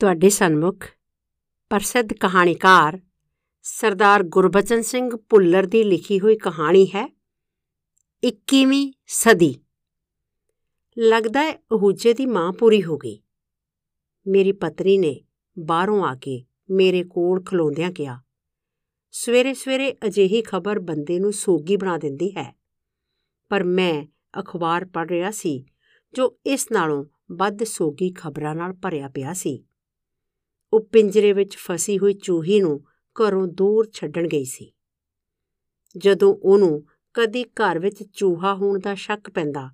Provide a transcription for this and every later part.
ਤੁਹਾਡੇ ਸਨਮੁਖ, ਪ੍ਰਸਿੱਧ ਕਹਾਣੀਕਾਰ ਸਰਦਾਰ ਗੁਰਬਚਨ ਸਿੰਘ ਭੁੱਲਰ ਦੀ ਲਿਖੀ ਹੋਈ ਕਹਾਣੀ ਹੈ 21ਵੀਂ ਸਦੀ। ਲੱਗਦਾ ਹੈ ਅਹੂਜੇ ਦੀ ਮਾਂ ਪੂਰੀ ਹੋ ਗਈ। ਮੇਰੀ ਪਤਨੀ ਨੇ ਬਾਹਰੋਂ ਆ ਕੇ ਮੇਰੇ ਕੋਲ ਖਲੋਂਦਿਆਂ ਕਿਹਾ, ਸਵੇਰੇ ਸਵੇਰੇ ਅਜਿਹੀ ਖਬਰ ਬੰਦੇ ਨੂੰ ਸੋਗੀ ਬਣਾ ਦਿੰਦੀ ਹੈ। ਪਰ ਮੈਂ ਅਖਬਾਰ ਪੜ੍ਹ ਰਿਹਾ ਸੀ ਜੋ ਇਸ ਨਾਲੋਂ ਵੱਧ ਸੋਗੀ ਖਬਰਾਂ ਨਾਲ ਭਰਿਆ ਪਿਆ ਸੀ। ਉਹ ਪਿੰਜਰੇ ਵਿੱਚ ਫਸੀ ਹੋਈ ਚੂਹੀ ਨੂੰ ਘਰੋਂ ਦੂਰ ਛੱਡਣ ਗਈ ਸੀ। ਜਦੋਂ ਉਹਨੂੰ ਕਦੀ ਘਰ ਵਿੱਚ ਚੂਹਾ ਹੋਣ ਦਾ ਸ਼ੱਕ ਪੈਂਦਾ,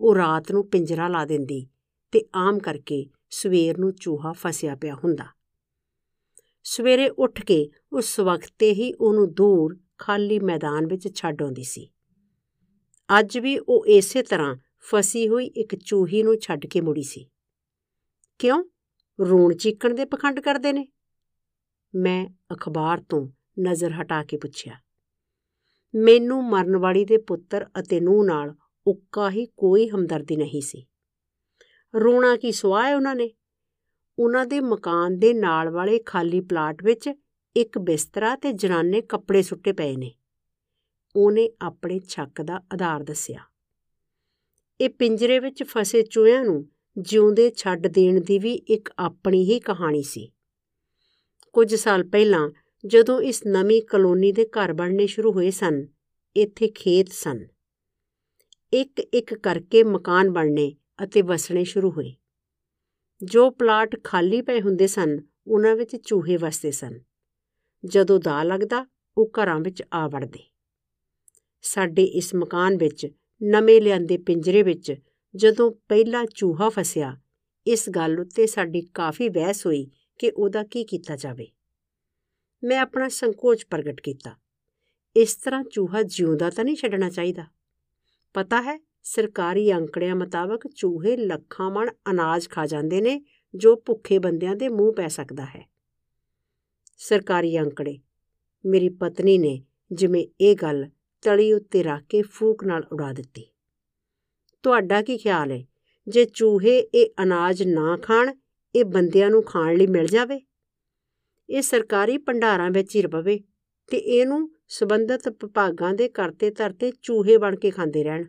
ਉਹ ਰਾਤ ਨੂੰ ਪਿੰਜਰਾ ਲਾ ਦਿੰਦੀ ਤੇ ਆਮ ਕਰਕੇ ਸਵੇਰ ਨੂੰ ਚੂਹਾ ਫਸਿਆ ਪਿਆ ਹੁੰਦਾ। ਸਵੇਰੇ ਉੱਠ ਕੇ ਉਸ ਵਕਤੇ ਹੀ ਉਹਨੂੰ ਦੂਰ ਖਾਲੀ ਮੈਦਾਨ ਵਿੱਚ ਛੱਡ ਆਉਂਦੀ ਸੀ। ਅੱਜ ਵੀ ਉਹ ਇਸੇ ਤਰ੍ਹਾਂ ਫਸੀ ਹੋਈ ਇੱਕ ਚੂਹੀ ਨੂੰ ਛੱਡ ਕੇ ਮੁੜੀ ਸੀ। ਕਿਉਂ? ਰੋਣ ਚੀਕਣ ਦੇ ਪਖੰਡ ਕਰਦੇ ਨੇ? ਮੈਂ ਅਖਬਾਰ ਤੋਂ ਨਜ਼ਰ ਹਟਾ ਕੇ ਪੁੱਛਿਆ, ਮੈਨੂੰ ਮਰਨ ਵਾਲੀ ਦੇ ਪੁੱਤਰ ਅਤੇ ਨੂੰਹ ਨਾਲ ਉੱਕਾ ਹੀ ਕੋਈ ਹਮਦਰਦੀ ਨਹੀਂ ਸੀ। ਰੋਣਾ ਕੀ ਸਵਾਹ ਉਹਨਾਂ ਨੇ? ਉਹਨਾਂ ਦੇ ਮਕਾਨ ਦੇ ਨਾਲ ਵਾਲੇ ਖਾਲੀ ਪਲਾਟ ਵਿੱਚ ਇੱਕ ਬਿਸਤਰਾ ਤੇ ਜਨਾਨੇ ਕੱਪੜੇ ਸੁੱਟੇ ਪਏ ਨੇ। ਉਹਨੇ ਆਪਣੇ ਛੱਕ ਦਾ ਆਧਾਰ ਦੱਸਿਆ। ਇਹ ਪਿੰਜਰੇ ਵਿੱਚ ਫਸੇ ਚੂਹਿਆਂ ਨੂੰ ਜਿਉਂਦੇ ਛੱਡ ਦੇਣ ਦੀ ਵੀ ਇੱਕ ਆਪਣੀ ਹੀ ਕਹਾਣੀ ਸੀ। ਕੁਝ ਸਾਲ ਪਹਿਲਾਂ ਜਦੋਂ ਇਸ ਨਵੀਂ ਕਲੋਨੀ ਦੇ ਘਰ ਬਣਨੇ ਸ਼ੁਰੂ ਹੋਏ ਸਨ, ਇੱਥੇ ਖੇਤ ਸਨ। ਇੱਕ ਇੱਕ ਕਰਕੇ ਮਕਾਨ ਬਣਨੇ ਅਤੇ ਵਸਣੇ ਸ਼ੁਰੂ ਹੋਏ। ਜੋ ਪਲਾਟ ਖਾਲੀ ਪਏ ਹੁੰਦੇ ਸਨ, ਉਹਨਾਂ ਵਿੱਚ ਚੂਹੇ ਵਸਦੇ ਸਨ। ਜਦੋਂ ਦਾ ਲੱਗਦਾ, ਉਹ ਘਰਾਂ ਵਿੱਚ ਆ ਵੜਦੇ। ਸਾਡੇ ਇਸ ਮਕਾਨ ਵਿੱਚ ਨਵੇਂ ਲਿਆਂਦੇ ਪਿੰਜਰੇ ਵਿੱਚ ਜਦੋਂ ਪਹਿਲਾ ਚੂਹਾ ਫਸਿਆ, ਇਸ ਗੱਲ ਉੱਤੇ ਸਾਡੀ ਕਾਫੀ ਬਹਿਸ ਹੋਈ ਕਿ ਉਹਦਾ ਕੀ ਕੀਤਾ ਜਾਵੇ। ਮੈਂ ਆਪਣਾ ਸੰਕੋਚ ਪ੍ਰਗਟ ਕੀਤਾ। ਇਸ ਤਰ੍ਹਾਂ ਚੂਹਾ ਜਿਉਂਦਾ ਤਾਂ ਨਹੀਂ ਛੱਡਣਾ ਚਾਹੀਦਾ। ਪਤਾ ਹੈ, ਸਰਕਾਰੀ ਅੰਕੜਿਆਂ ਮੁਤਾਬਕ ਚੂਹੇ ਲੱਖਾਂ ਮਣ ਅਨਾਜ ਖਾ ਜਾਂਦੇ ਨੇ, ਜੋ ਭੁੱਖੇ ਬੰਦਿਆਂ ਦੇ ਮੂੰਹ ਪੈ ਸਕਦਾ ਹੈ। ਸਰਕਾਰੀ ਅੰਕੜੇ, ਮੇਰੀ ਪਤਨੀ ਨੇ ਜਿਵੇਂ ਇਹ ਗੱਲ ਤਲੀ ਉੱਤੇ ਰੱਖ ਕੇ ਫੂਕ ਨਾਲ ਉਡਾ ਦਿੱਤੀ। ਤੁਹਾਡਾ ਕੀ ਖਿਆਲ ਹੈ ਜੇ ਚੂਹੇ ਇਹ ਅਨਾਜ ਨਾ ਖਾਣ, ਇਹ ਬੰਦਿਆਂ ਨੂੰ ਖਾਣ ਲਈ ਮਿਲ ਜਾਵੇ? ਇਹ ਸਰਕਾਰੀ ਭੰਡਾਰਾਂ ਵਿੱਚ ਹੀ ਰਵੇ ਤੇ ਇਹਨੂੰ ਸਬੰਧਤ ਵਿਭਾਗਾਂ ਦੇ ਕਰਤੇ ਧਰਤੇ ਚੂਹੇ ਬਣ ਕੇ ਖਾਂਦੇ ਰਹਿਣ।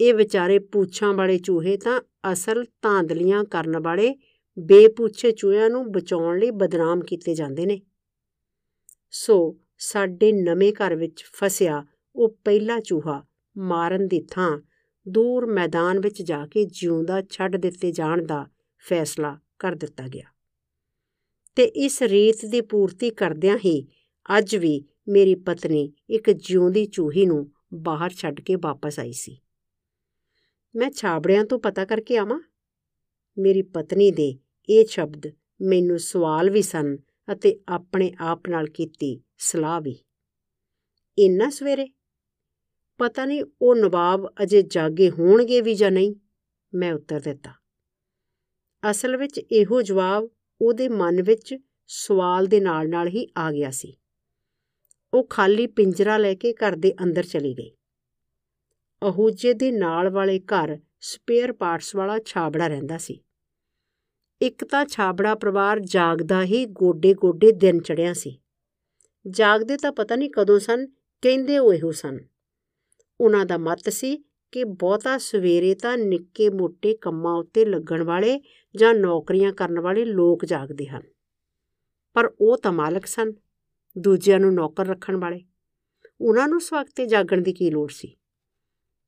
ਇਹ ਵਿਚਾਰੇ ਪੂਛਾਂ ਵਾਲੇ ਚੂਹੇ ਤਾਂ ਅਸਲ ਧਾਂਦਲੀਆਂ ਕਰਨ ਵਾਲੇ ਬੇਪੂਛੇ ਚੂਹਿਆਂ ਨੂੰ ਬਚਾਉਣ ਲਈ ਬਦਨਾਮ ਕੀਤੇ ਜਾਂਦੇ ਨੇ। ਸੋ ਸਾਡੇ ਨਵੇਂ ਘਰ ਵਿੱਚ ਫਸਿਆ ਉਹ ਪਹਿਲਾ ਚੂਹਾ ਮਾਰਨ ਦੀ ਥਾਂ ਦੂਰ ਮੈਦਾਨ ਵਿੱਚ ਜਾ ਕੇ ਜਿਉਂਦਾ ਛੱਡ ਦਿੱਤੇ ਜਾਣ ਦਾ ਫੈਸਲਾ ਕਰ ਦਿੱਤਾ ਗਿਆ। ਤੇ ਇਸ ਰੀਤ ਦੀ ਪੂਰਤੀ ਕਰਦਿਆਂ ਹੀ ਅੱਜ ਵੀ ਮੇਰੀ ਪਤਨੀ ਇੱਕ ਜਿਉਂਦੀ ਚੂਹੀ ਨੂੰ ਬਾਹਰ ਛੱਡ ਕੇ ਵਾਪਸ ਆਈ ਸੀ। ਮੈਂ ਛਾਬੜਿਆਂ ਤੋਂ ਪਤਾ ਕਰਕੇ ਆਵਾਂ? ਮੇਰੀ ਪਤਨੀ ਦੇ ਇਹ ਸ਼ਬਦ ਮੈਨੂੰ ਸਵਾਲ ਵੀ ਸਨ ਅਤੇ ਆਪਣੇ ਆਪ ਨਾਲ ਕੀਤੀ ਸਲਾਹ ਵੀ। ਇੰਨਾ ਸਵੇਰੇ ਪਤਾ ਨਹੀਂ ਉਹ ਨਵਾਬ ਅਜੇ ਜਾਗੇ ਹੋਣਗੇ ਵੀ ਜਾਂ ਨਹੀਂ। ਮੈਂ ਉੱਤਰ ਦਿੱਤਾ। ਅਸਲ ਵਿੱਚ ਇਹੋ ਜਵਾਬ ਉਹਦੇ ਮਨ ਵਿੱਚ ਸਵਾਲ ਦੇ ਨਾਲ-ਨਾਲ ਹੀ ਆ ਗਿਆ ਸੀ। ਉਹ ਖਾਲੀ ਪਿੰਜਰਾ ਲੈ ਕੇ ਘਰ ਦੇ ਅੰਦਰ ਚਲੀ ਗਈ। ਅਹੂਜੇ ਦੇ ਨਾਲ ਵਾਲੇ ਘਰ ਸਪੇਅਰ ਪਾਰਟਸ ਵਾਲਾ ਛਾਬੜਾ ਰਹਿੰਦਾ ਸੀ। ਇੱਕ ਤਾਂ ਛਾਬੜਾ ਪਰਿਵਾਰ ਜਾਗਦਾ ਹੀ ਗੋਡੇ-ਗੋਡੇ ਦਿਨ ਚੜਿਆ ਸੀ। ਜਾਗਦੇ ਤਾਂ ਪਤਾ ਨਹੀਂ ਕਦੋਂ ਸਨ, ਕਹਿੰਦੇ ਉਹ ਇਹੋ ਸਨ। ਉਹਨਾਂ ਦਾ ਮਤ ਸੀ ਕਿ ਬਹੁਤਾ ਸਵੇਰੇ ਤਾਂ ਨਿੱਕੇ ਮੋਟੇ ਕੰਮਾਂ ਉੱਤੇ ਲੱਗਣ ਵਾਲੇ ਜਾਂ ਨੌਕਰੀਆਂ ਕਰਨ ਵਾਲੇ ਲੋਕ ਜਾਗਦੇ ਹਨ। ਪਰ ਉਹ ਤਾਂ ਮਾਲਕ ਸਨ, ਦੂਜਿਆਂ ਨੂੰ ਨੌਕਰ ਰੱਖਣ ਵਾਲੇ। ਉਹਨਾਂ ਨੂੰ ਉਸ ਵਕਤ ਜਾਗਣ ਦੀ ਕੀ ਲੋੜ ਸੀ?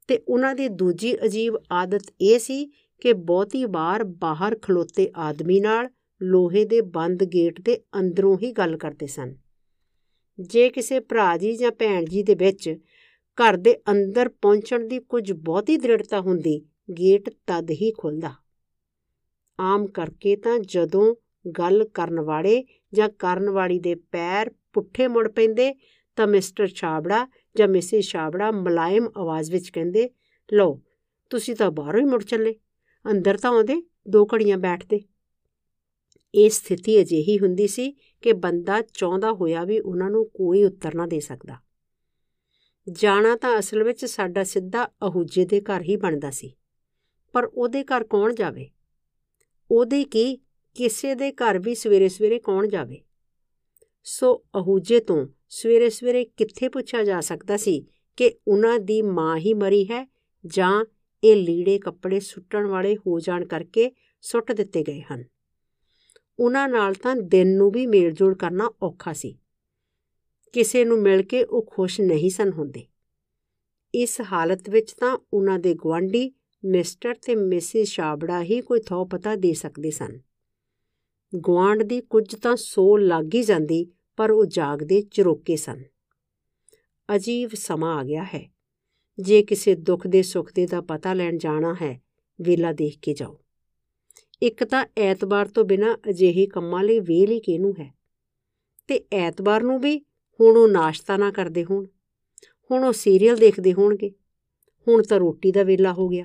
ਤੇ ਉਹਨਾਂ ਦੀ ਦੂਜੀ ਅਜੀਬ ਆਦਤ ਇਹ ਸੀ ਕਿ ਬਹੁਤੀ ਵਾਰ ਬਾਹਰ ਖਲੋਤੇ ਆਦਮੀ ਨਾਲ ਲੋਹੇ ਦੇ ਬੰਦ ਗੇਟ ਦੇ ਅੰਦਰੋਂ ਹੀ ਗੱਲ ਕਰਦੇ ਸਨ। ਜੇ ਕਿਸੇ ਭਰਾ ਜੀ ਜਾਂ ਭੈਣ ਜੀ ਦੇ ਵਿੱਚ ਘਰ ਦੇ ਅੰਦਰ ਪਹੁੰਚਣ ਦੀ ਕੁਝ ਬਹੁਤੀ ਦ੍ਰਿੜਤਾ ਹੁੰਦੀ, ਗੇਟ ਤਦ ਹੀ ਖੁੱਲਦਾ ਆਮ ਕਰਕੇ ਤਾਂ ਜਦੋਂ ਗੱਲ ਕਰਨ ਵਾਲੇ ਜਾਂ ਕਰਨ ਵਾਲੀ ਦੇ ਪੈਰ ਪੁੱਠੇ ਮੁੜ ਪੈਂਦੇ, ਤਾਂ ਮਿਸਟਰ ਛਾਬੜਾ ਜਾਂ ਮਿਸਿਸ ਛਾਬੜਾ ਮਲਾਇਮ ਆਵਾਜ਼ ਵਿੱਚ ਕਹਿੰਦੇ, ਲਓ, ਤੁਸੀਂ ਤਾਂ ਬਾਹਰੋਂ ਹੀ ਮੁੜ ਚੱਲੇ, ਅੰਦਰ ਤਾਂ ਆਉਂਦੇ, ਦੋ ਘੜੀਆਂ ਬੈਠਦੇ। ਇਹ ਸਥਿਤੀ ਅਜਿਹੀ ਹੁੰਦੀ ਸੀ ਕਿ ਬੰਦਾ ਚਾਹੁੰਦਾ ਹੋਇਆ ਵੀ ਉਹਨਾਂ ਨੂੰ ਕੋਈ ਉੱਤਰ ਨਾ ਦੇ ਸਕਦਾ। ਜਾਣਾ ਤਾਂ ਅਸਲ ਵਿੱਚ ਸਾਡਾ ਸਿੱਧਾ ਅਹੂਜੇ ਦੇ ਘਰ ਹੀ ਬਣਦਾ ਸੀ। ਪਰ ਉਹਦੇ ਘਰ ਕੌਣ ਜਾਵੇ? ਉਹਦੇ ਕੀ ਕਿਸੇ ਦੇ ਘਰ ਵੀ ਸਵੇਰੇ-ਸਵੇਰੇ ਕੌਣ ਜਾਵੇ? ਸੋ ਅਹੂਜੇ ਤੋਂ ਸਵੇਰੇ-ਸਵੇਰੇ ਕਿੱਥੇ ਪੁੱਛਿਆ ਜਾ ਸਕਦਾ ਸੀ ਕਿ ਉਹਨਾਂ ਦੀ ਮਾਂ ਹੀ ਮਰੀ ਹੈ ਜਾਂ ਇਹ ਲੀੜੇ ਕੱਪੜੇ ਸੁੱਟਣ ਵਾਲੇ ਹੋ ਜਾਣ ਕਰਕੇ ਸੁੱਟ ਦਿੱਤੇ ਗਏ ਹਨ। ਉਹਨਾਂ ਨਾਲ ਤਾਂ ਦਿਨ ਨੂੰ ਵੀ ਮੇਲਜੋਲ ਕਰਨਾ ਔਖਾ ਸੀ। ਕਿਸੇ ਨੂੰ ਮਿਲ ਕੇ ਉਹ ਖੁਸ਼ ਨਹੀਂ ਸਨ ਹੁੰਦੇ। ਇਸ ਹਾਲਤ ਵਿੱਚ ਤਾਂ ਉਹਨਾਂ ਦੇ ਗਵਾਂਢੀ ਮਿਸਟਰ ਤੇ ਮਿਸਿਸ ਸ਼ਾਬੜਾ ਹੀ ਕੋਈ ਥੋ ਪਤਾ ਦੇ ਸਕਦੇ ਸਨ। ਗਵਾਂਡ ਦੀ ਕੁਝ ਤਾਂ ਸੋ ਲੱਗ ਹੀ ਜਾਂਦੀ, ਪਰ ਉਹ ਜਾਗਦੇ ਚਰੋਕੇ ਸਨ। ਅਜੀਬ ਸਮਾਂ ਆ ਗਿਆ ਹੈ। ਜੇ ਕਿਸੇ ਦੁੱਖ ਦੇ ਸੁੱਖ ਦੇ ਦਾ ਪਤਾ ਲੈਣ ਜਾਣਾ ਹੈ, ਵੇਲਾ ਦੇਖ ਕੇ ਜਾਓ। ਇੱਕ ਤਾਂ ਐਤਵਾਰ ਤੋਂ ਬਿਨਾ ਅਜਿਹੇ ਕੰਮਾਂ ਲਈ ਵੇਲ ਹੀ ਕਿਹਨੂੰ ਹੈ? ਤੇ ਐਤਵਾਰ ਨੂੰ ਵੀ ਹੁਣ ਉਹ ਨਾਸ਼ਤਾ ਨਾ ਕਰਦੇ ਹੋਣ, ਹੁਣ ਉਹ ਸੀਰੀਅਲ ਦੇਖਦੇ ਹੋਣਗੇ, ਹੁਣ ਤਾਂ ਰੋਟੀ ਦਾ ਵੇਲਾ ਹੋ ਗਿਆ।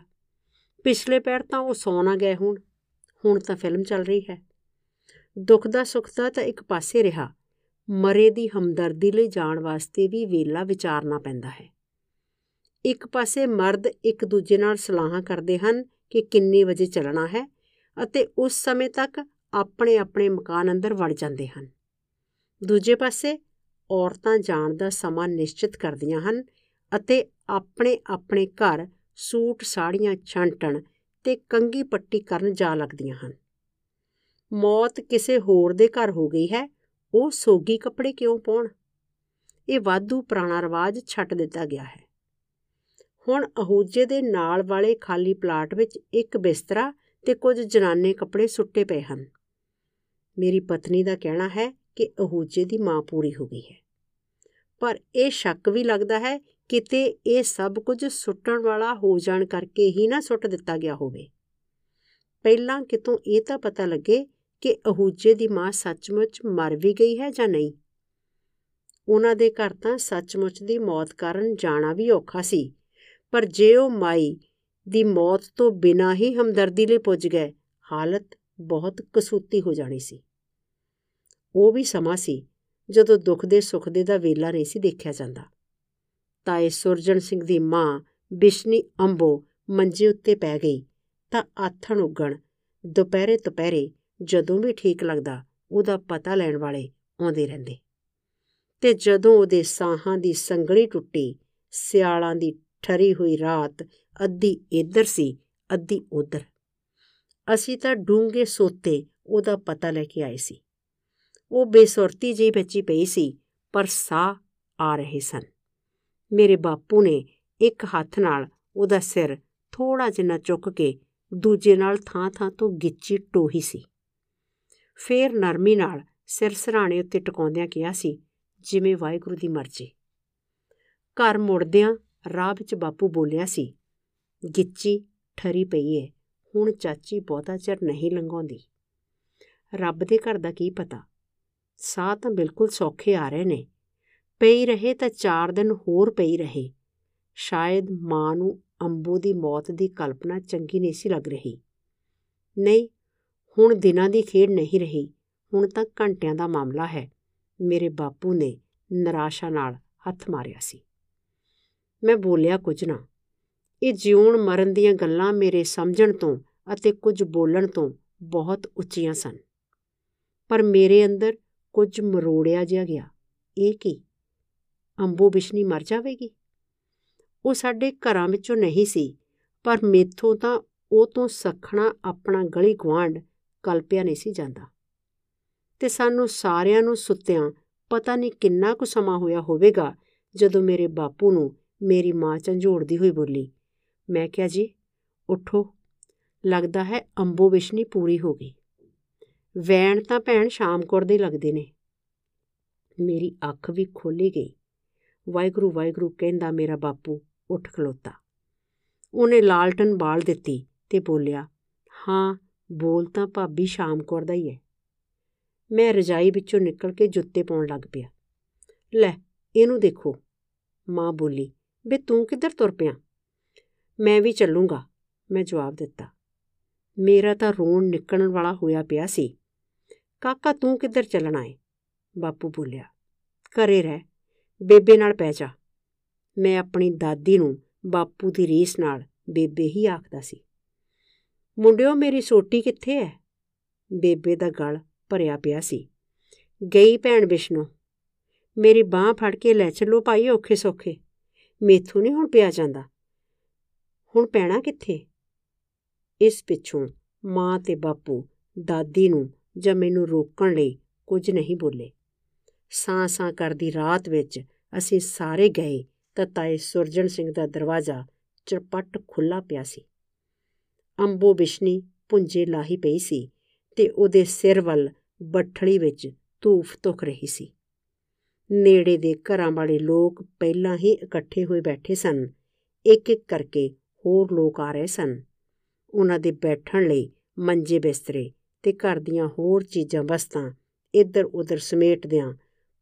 ਪਿਛਲੇ ਪੈਰ ਤਾਂ ਉਹ ਸੌਣਾ ਗਏ ਹੋਣ, ਹੁਣ ਤਾਂ ਫਿਲਮ ਚੱਲ ਰਹੀ ਹੈ। ਦੁੱਖ ਦਾ ਸੁੱਖ ਦਾ ਤਾਂ ਇੱਕ ਪਾਸੇ ਰਿਹਾ, ਮਰੇ ਦੀ ਹਮਦਰਦੀ ਲਈ ਜਾਣ ਵਾਸਤੇ ਵੀ ਵੇਲਾ ਵਿਚਾਰਨਾ ਪੈਂਦਾ ਹੈ। ਇੱਕ ਪਾਸੇ ਮਰਦ ਇੱਕ ਦੂਜੇ ਨਾਲ ਸਲਾਹਾਂ ਕਰਦੇ ਹਨ ਕਿ ਕਿੰਨੇ ਵਜੇ ਚੱਲਣਾ ਹੈ ਅਤੇ ਉਸ ਸਮੇਂ ਤੱਕ ਆਪਣੇ ਆਪਣੇ ਮਕਾਨ ਅੰਦਰ ਵੜ ਜਾਂਦੇ ਹਨ। ਦੂਜੇ ਪਾਸੇ ਔਰਤਾਂ ਜਾਣ ਦਾ ਸਮਾਂ ਨਿਸ਼ਚਿਤ ਕਰਦੀਆਂ ਹਨ ਅਤੇ ਆਪਣੇ ਆਪਣੇ ਘਰ ਸੂਟ, ਸਾੜੀਆਂ ਛਾਂਟਣ ਤੇ ਕੰਗੀ ਪੱਟੀ ਕਰਨ ਜਾ ਲੱਗਦੀਆਂ ਹਨ। ਮੌਤ ਕਿਸੇ ਹੋਰ ਦੇ ਘਰ ਹੋ ਗਈ ਹੈ, ਉਹ ਸੋਗੀ ਕੱਪੜੇ ਕਿਉਂ ਪਾਉਣ? ਇਹ ਵਾਧੂ ਪੁਰਾਣਾ ਰਿਵਾਜ ਛੱਡ ਦਿੱਤਾ ਗਿਆ ਹੈ। ਹੁਣ ਅਹੂਜੇ ਦੇ ਨਾਲ ਵਾਲੇ ਖਾਲੀ ਪਲਾਟ ਵਿੱਚ ਇੱਕ ਬਿਸਤਰਾ ਤੇ ਕੁਝ ਜਨਾਨੇ ਕੱਪੜੇ ਸੁੱਟੇ ਪਏ ਹਨ। ਮੇਰੀ ਪਤਨੀ ਦਾ ਕਹਿਣਾ ਹੈ ਕਿ ਅਹੂਜੇ ਦੀ ਮਾਂ ਪੂਰੀ ਹੋ ਗਈ ਹੈ। ਪਰ ਇਹ ਸ਼ੱਕ ਵੀ ਲੱਗਦਾ ਹੈ ਕਿਤੇ ਇਹ ਸਭ ਕੁਝ ਸੁੱਟਣ ਵਾਲਾ ਹੋ ਜਾਣ ਕਰਕੇ ਹੀ ਨਾ ਸੁੱਟ ਦਿੱਤਾ ਗਿਆ ਹੋਵੇ। ਪਹਿਲਾਂ ਕਿਤੋਂ ਇਹ ਤਾਂ ਪਤਾ ਲੱਗੇ ਕਿ ਅਹੂਜੇ ਦੀ ਮਾਂ ਸੱਚਮੁੱਚ ਮਰ ਵੀ ਗਈ ਹੈ ਜਾਂ ਨਹੀਂ। ਉਹਨਾਂ ਦੇ ਘਰ ਤਾਂ ਸੱਚਮੁੱਚ ਦੀ ਮੌਤ ਕਾਰਨ ਜਾਣਾ ਵੀ ਔਖਾ ਸੀ, ਪਰ ਜੇ ਉਹ ਮਾਈ ਦੀ ਮੌਤ ਤੋਂ ਬਿਨਾਂ ਹੀ ਹਮਦਰਦੀ ਲਈ ਪੁੱਜ ਗਏ, ਹਾਲਤ ਬਹੁਤ ਕਸੂਤੀ ਹੋ ਜਾਣੀ ਸੀ। ਉਹ ਵੀ ਸਮਾਂ ਸੀ ਜਦੋਂ ਦੁੱਖ ਦੇ ਸੁੱਖ ਦੇ ਦਾ ਵੇਲਾ ਨਹੀਂ ਸੀ ਦੇਖਿਆ ਜਾਂਦਾ। ਤਾਏ ਸੁਰਜਣ ਸਿੰਘ ਦੀ ਮਾਂ ਬਿਸ਼ਨੀ ਅੰਬੋ ਮੰਜੇ ਉੱਤੇ ਪੈ ਗਈ ਤਾਂ ਆਥਣ ਉਗਣ, ਦੁਪਹਿਰੇ ਦੁਪਹਿਰੇ ਜਦੋਂ ਵੀ ਠੀਕ ਲੱਗਦਾ ਉਹਦਾ ਪਤਾ ਲੈਣ ਵਾਲੇ ਆਉਂਦੇ ਰਹਿੰਦੇ। ਤੇ ਜਦੋਂ ਉਹਦੇ ਸਾਹਾਂ ਦੀ ਸੰਗਲੀ ਟੁੱਟੀ, ਸਿਆਲਾਂ ਦੀ ਠਰੀ ਹੋਈ ਰਾਤ ਅੱਧੀ ਇੱਧਰ ਸੀ, ਅੱਧੀ ਉਧਰ। ਅਸੀਂ ਤਾਂ ਡੂੰਗੇ ਸੋਤੇ ਉਹਦਾ ਪਤਾ ਲੈ ਕੇ ਆਏ ਸੀ। ਉਹ ਬੇਸੁਰਤੀ ਜਿਹੀ ਬੱਚੀ ਪਈ ਸੀ, ਪਰ ਸਾਹ ਆ ਰਹੇ ਸਨ। ਮੇਰੇ ਬਾਪੂ ਨੇ ਇੱਕ ਹੱਥ ਨਾਲ ਉਹਦਾ ਸਿਰ ਥੋੜਾ ਜਿਹਾ ਚੁੱਕ ਕੇ ਦੂਜੇ ਨਾਲ ਥਾਂ-ਥਾਂ ਤੋਂ ਗਿੱਚੀ ਟੋਹੀ ਸੀ। ਫੇਰ ਨਰਮੀ ਨਾਲ ਸਿਰ ਸਰਾਣੇ ਉੱਤੇ ਟਿਕਾਉਂਦਿਆਂ ਕਿਹਾ ਸੀ, ਜਿਵੇਂ ਵਾਹਿਗੁਰੂ ਦੀ ਮਰਜ਼ੀ। ਘਰ ਮੁੜਦਿਆਂ ਰਾਹ ਵਿੱਚ ਬਾਪੂ ਬੋਲਿਆ ਸੀ, ਗਿੱਚੀ ਠਰੀ ਪਈ ਏ, ਹੁਣ ਚਾਚੀ ਬਹੁਤਾ ਚਿਰ ਨਹੀਂ ਲੰਘਾਉਂਦੀ। ਰੱਬ ਦੇ ਘਰ ਦਾ ਕੀ ਪਤਾ? ਸਾਹ ਤਾਂ ਬਿਲਕੁਲ ਸੌਖੇ ਆ ਰਹੇ ਨੇ। ਪਈ ਰਹੇ ਤਾਂ 4 ਦਿਨ ਹੋਰ ਪਈ ਰਹੇ। ਸ਼ਾਇਦ ਮਾਂ ਨੂੰ ਅੰਬੂ ਦੀ ਮੌਤ ਦੀ ਕਲਪਨਾ ਚੰਗੀ ਨਹੀਂ ਸੀ ਲੱਗ ਰਹੀ। ਨਹੀਂ, ਹੁਣ ਦਿਨਾਂ ਦੀ ਖੇਡ ਨਹੀਂ ਰਹੀ। ਹੁਣ ਤਾਂ ਘੰਟਿਆਂ ਦਾ ਮਾਮਲਾ ਹੈ। ਮੇਰੇ ਬਾਪੂ ਨੇ ਨਿਰਾਸ਼ਾ ਨਾਲ ਹੱਥ ਮਾਰਿਆ ਸੀ। ਮੈਂ ਬੋਲਿਆ, ਕੁਝ ਨਾ। ਇਹ ਜਿਉਣ ਮਰਨ ਦੀਆਂ ਗੱਲਾਂ ਮੇਰੇ ਸਮਝਣ ਤੋਂ ਅਤੇ ਕੁਝ ਬੋਲਣ ਤੋਂ ਬਹੁਤ ਉੱਚੀਆਂ ਸਨ। ਪਰ ਮੇਰੇ ਅੰਦਰ ਕੁਝ ਮਰੋੜਿਆ ਜਿਹਾ ਗਿਆ। ਇਹ ਕੀ? ਅੰਬੋ ਬਿਸ਼ਨੀ ਮਰ ਜਾਵੇਗੀ? ਉਹ ਸਾਡੇ ਘਰਾਂ ਵਿੱਚੋਂ ਨਹੀਂ ਸੀ, ਪਰ ਮੇਥੋਂ ਤਾਂ ਉਹ ਤੋਂ ਸਖਣਾ ਆਪਣਾ ਗਲੀ ਗਵਾਂਡ ਕਲਪਿਆ ਨਹੀਂ ਸੀ ਜਾਂਦਾ। ਤੇ ਸਾਨੂੰ ਸਾਰਿਆਂ ਨੂੰ ਸੁੱਤਿਆਂ ਪਤਾ ਨਹੀਂ ਕਿੰਨਾ ਕੁ ਸਮਾਂ ਹੋਇਆ ਹੋਵੇਗਾ ਜਦੋਂ ਮੇਰੇ ਬਾਪੂ ਨੂੰ ਮੇਰੀ ਮਾਂ ਝੰਜੋੜਦੀ ਹੋਈ ਬੋਲੀ, ਮੈਂ ਕਿਹਾ ਜੀ, ਉਠੋ। ਲੱਗਦਾ ਹੈ ਅੰਬੋ ਵਿਸ਼ਨੀ ਪੂਰੀ ਹੋ ਗਈ। ਵੈਣ ਤਾਂ ਭੈਣ ਸ਼ਾਮਕੌਰ ਦੇ ਲੱਗਦੇ ਨੇ। ਮੇਰੀ ਅੱਖ ਵੀ ਖੋਲੀ ਗਈ। ਵਾਹਿਗੁਰੂ ਵਾਹਿਗੁਰੂ ਕਹਿੰਦਾ ਮੇਰਾ ਬਾਪੂ, ਉੱਠ ਖਲੋਤਾ। ਉਹਨੇ ਲਾਲਟਨ ਬਾਲ ਦਿੱਤੀ ਤੇ ਬੋਲਿਆ, ਹਾਂ, ਬੋਲ ਤਾਂ ਭਾਬੀ ਸ਼ਾਮਕੌਰ ਦਾ ਹੀ ਹੈ ਮੈਂ ਰਜਾਈ ਵਿੱਚੋਂ ਨਿਕਲ ਕੇ ਜੁੱਤੇ ਪਾਉਣ ਲੱਗ ਪਿਆ। ਲੈ, ਇਹਨੂੰ ਦੇਖੋ। ਮਾਂ ਬੋਲੀ, ਬੇ, ਤੂੰ ਕਿੱਧਰ ਤੁਰ ਪਿਆ? ਮੈਂ ਵੀ ਚੱਲੂੰਗਾ। ਮੈਂ ਜਵਾਬ ਦਿੱਤਾ। ਮੇਰਾ ਤਾਂ ਰੋਣ ਨਿਕਲਣ ਵਾਲਾ ਹੋਇਆ ਪਿਆ ਸੀ। ਕਾਕਾ, ਤੂੰ ਕਿੱਧਰ ਚੱਲਣਾ ਏ? ਬਾਪੂ ਬੋਲਿਆ, ਘਰੇ ਰਹਿ, ਬੇਬੇ ਨਾਲ ਪੈ ਜਾ। ਮੈਂ ਆਪਣੀ ਦਾਦੀ ਨੂੰ ਬਾਪੂ ਦੀ ਰੀਸ ਨਾਲ ਬੇਬੇ ਹੀ ਆਖਦਾ ਸੀ। ਮੁੰਡਿਓ, ਮੇਰੀ ਸੋਟੀ ਕਿੱਥੇ ਹੈ ਬੇਬੇ ਦਾ ਗਲ ਭਰਿਆ ਪਿਆ ਸੀ। ਗਈ ਭੈਣ ਵਿਸ਼ਨੂੰ ਮੇਰੀ ਬਾਹ ਫੜ ਕੇ ਲੈ ਚੱਲੋ ਭਾਈ, ਔਖੇ ਸੌਖੇ। ਮੇਥੋਂ ਨਹੀਂ ਹੁਣ ਪਿਆ ਜਾਂਦਾ। ਹੁਣ ਪੈਣਾ ਕਿੱਥੇ? ਇਸ ਪਿੱਛੋਂ ਮਾਂ ਤੇ ਬਾਪੂ ਦਾਦੀ ਨੂੰ ਜਾਂ ਮੈਨੂੰ ਰੋਕਣ ਲਈ ਕੁਝ ਨਹੀਂ ਬੋਲੇ। ਸਾਂ ਸਾਂ ਕਰਦੀ ਰਾਤ ਵਿੱਚ ਅਸੀਂ ਸਾਰੇ ਗਏ ਤਾਂ ਤਾਏ ਸੁਰਜਣ ਸਿੰਘ ਦਾ ਦਰਵਾਜ਼ਾ ਚਰਪਟ ਖੁੱਲਾ ਪਿਆ ਸੀ। ਅੰਬੋ ਬਿਸ਼ਨੀ ਪੁੰਜੇ ਲਾਹੀ ਪਈ ਸੀ ਤੇ ਉਹਦੇ ਸਿਰ ਵੱਲ ਬੱਠੜੀ ਵਿੱਚ ਧੂਫ ਤੁਖ ਰਹੀ ਸੀ। ਨੇੜੇ ਦੇ ਘਰਾਂ ਵਾਲੇ ਲੋਕ ਪਹਿਲਾਂ ਹੀ ਇਕੱਠੇ ਹੋਏ ਬੈਠੇ ਸਨ ਇੱਕ ਇੱਕ ਕਰਕੇ ਹੋਰ ਲੋਕ ਆ ਰਹੇ ਸਨ। ਉਹਨਾਂ ਦੇ ਬੈਠਣ ਲਈ ਮੰਜੇ ਬਿਸਤਰੇ ਤੇ ਘਰ ਦੀਆਂ ਹੋਰ ਚੀਜ਼ਾਂ ਵਸਤਾਂ। ਇੱਧਰ ਉੱਧਰ ਸਮੇਟਦਿਆਂ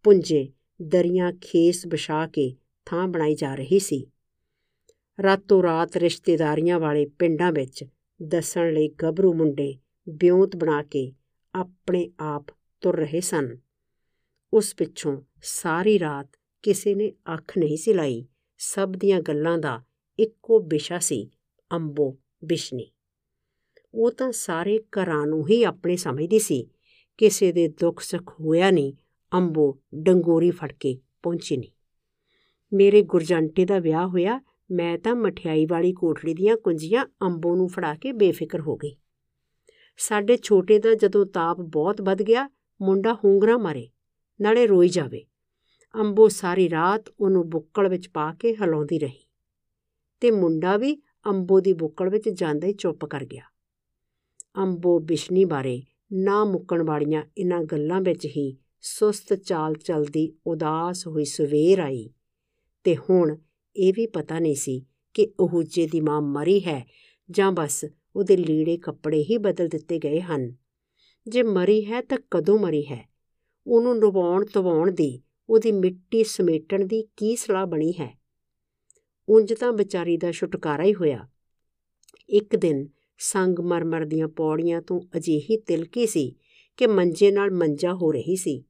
ਪੁੰਜੇ, ਦਰੀਆਂ, ਖੇਸ ਵਿਛਾ ਕੇ ਥਾਂ ਬਣਾਈ ਜਾ ਰਹੀ ਸੀ। ਰਾਤੋਂ ਰਾਤ ਰਿਸ਼ਤੇਦਾਰੀਆਂ ਵਾਲੇ ਪਿੰਡਾਂ ਵਿੱਚ ਦੱਸਣ ਲਈ ਗੱਭਰੂ ਮੁੰਡੇ ਬਿਉਂਤ ਬਣਾ ਕੇ ਆਪਣੇ ਆਪ ਤੁਰ ਰਹੇ ਸਨ। ਉਸ ਪਿੱਛੋਂ ਸਾਰੀ ਰਾਤ ਕਿਸੇ ਨੇ ਅੱਖ ਨਹੀਂ ਸੀ ਲਾਈ। ਸਭ ਦੀਆਂ ਗੱਲਾਂ ਦਾ ਇੱਕੋ ਵਿਸ਼ਾ ਸੀ, ਅੰਬੋ ਬਿਸ਼ਨੀ। ਉਹ ਤਾਂ ਸਾਰੇ ਘਰਾਂ ਨੂੰ ਹੀ ਆਪਣੇ ਸਮਝਦੀ ਸੀ। ਕਿਸੇ ਦੇ ਦੁੱਖ ਸੁੱਖ ਹੋਇਆ ਨਹੀਂ, ਅੰਬੋ ਡੰਗੋਰੀ ਫੜ ਕੇ ਪਹੁੰਚੀ ਨਹੀਂ। ਮੇਰੇ ਗੁਰਜੰਟੇ ਦਾ ਵਿਆਹ ਹੋਇਆ, ਮੈਂ ਤਾਂ ਮਠਿਆਈ ਵਾਲੀ ਕੋਠੜੀ ਦੀਆਂ ਕੁੰਜੀਆਂ ਅੰਬੋ ਨੂੰ ਫੜਾ ਕੇ ਬੇਫਿਕਰ ਹੋ ਗਈ। ਸਾਡੇ ਛੋਟੇ ਦਾ ਜਦੋਂ ਤਾਪ ਬਹੁਤ ਵੱਧ ਗਿਆ, ਮੁੰਡਾ ਹੁੰਗਰਾ ਮਾਰੇ, ਨਾਲੇ ਰੋਈ ਜਾਵੇ। ਅੰਬੋ ਸਾਰੀ ਰਾਤ ਉਹਨੂੰ ਬੁੱਕਲ ਵਿੱਚ ਪਾ ਕੇ ਹਲਾਉਂਦੀ ਰਹੀ ਤੇ ਮੁੰਡਾ ਵੀ ਅੰਬੋ ਦੀ ਬੁੱਕਲ ਵਿੱਚ ਜਾਂਦਾ ਹੀ ਚੁੱਪ ਕਰ ਗਿਆ। ਅੰਬੋ ਬਿਸ਼ਨੀ ਬਾਰੇ ਨਾ ਮੁੱਕਣ ਵਾਲੀਆਂ ਇਨ੍ਹਾਂ ਗੱਲਾਂ ਵਿੱਚ ਹੀ ਸੁਸਤ ਚਾਲ ਚਲਦੀ ਉਦਾਸ ਹੋਈ ਸਵੇਰ ਆਈ ਤੇ ਹੁਣ ਇਹ ਵੀ ਪਤਾ ਨਹੀਂ ਸੀ ਕਿ ਉਹੂਜੇ ਦੀ ਮਾਂ ਮਰੀ ਹੈ ਜਾਂ ਬਸ ਉਹਦੇ ਲੀੜੇ ਕੱਪੜੇ ਹੀ ਬਦਲ ਦਿੱਤੇ ਗਏ ਹਨ। ਜੇ ਮਰੀ ਹੈ ਤਾਂ ਕਦੋਂ ਮਰੀ ਹੈ? ਉਹਨੂੰ ਨਵਾਉਣ ਤਵਾਉਣ ਦੀ, ਉਹਦੀ ਮਿੱਟੀ ਸਮੇਟਣ ਦੀ ਕੀ ਸਲਾਹ ਬਣੀ ਹੈ? ਉਂਝ ਤਾਂ ਵਿਚਾਰੀ ਦਾ ਛੁਟਕਾਰਾ ਹੀ ਹੋਇਆ। ਇੱਕ ਦਿਨ ਸੰਗ ਮਰਮਰ ਦੀਆਂ ਪੌੜੀਆਂ ਤੋਂ ਅਜਿਹੀ ਤਿਲਕੀ ਸੀ ਕਿ ਮੰਜੇ ਨਾਲ ਮੰਜਾ ਹੋ ਰਹੀ ਸੀ।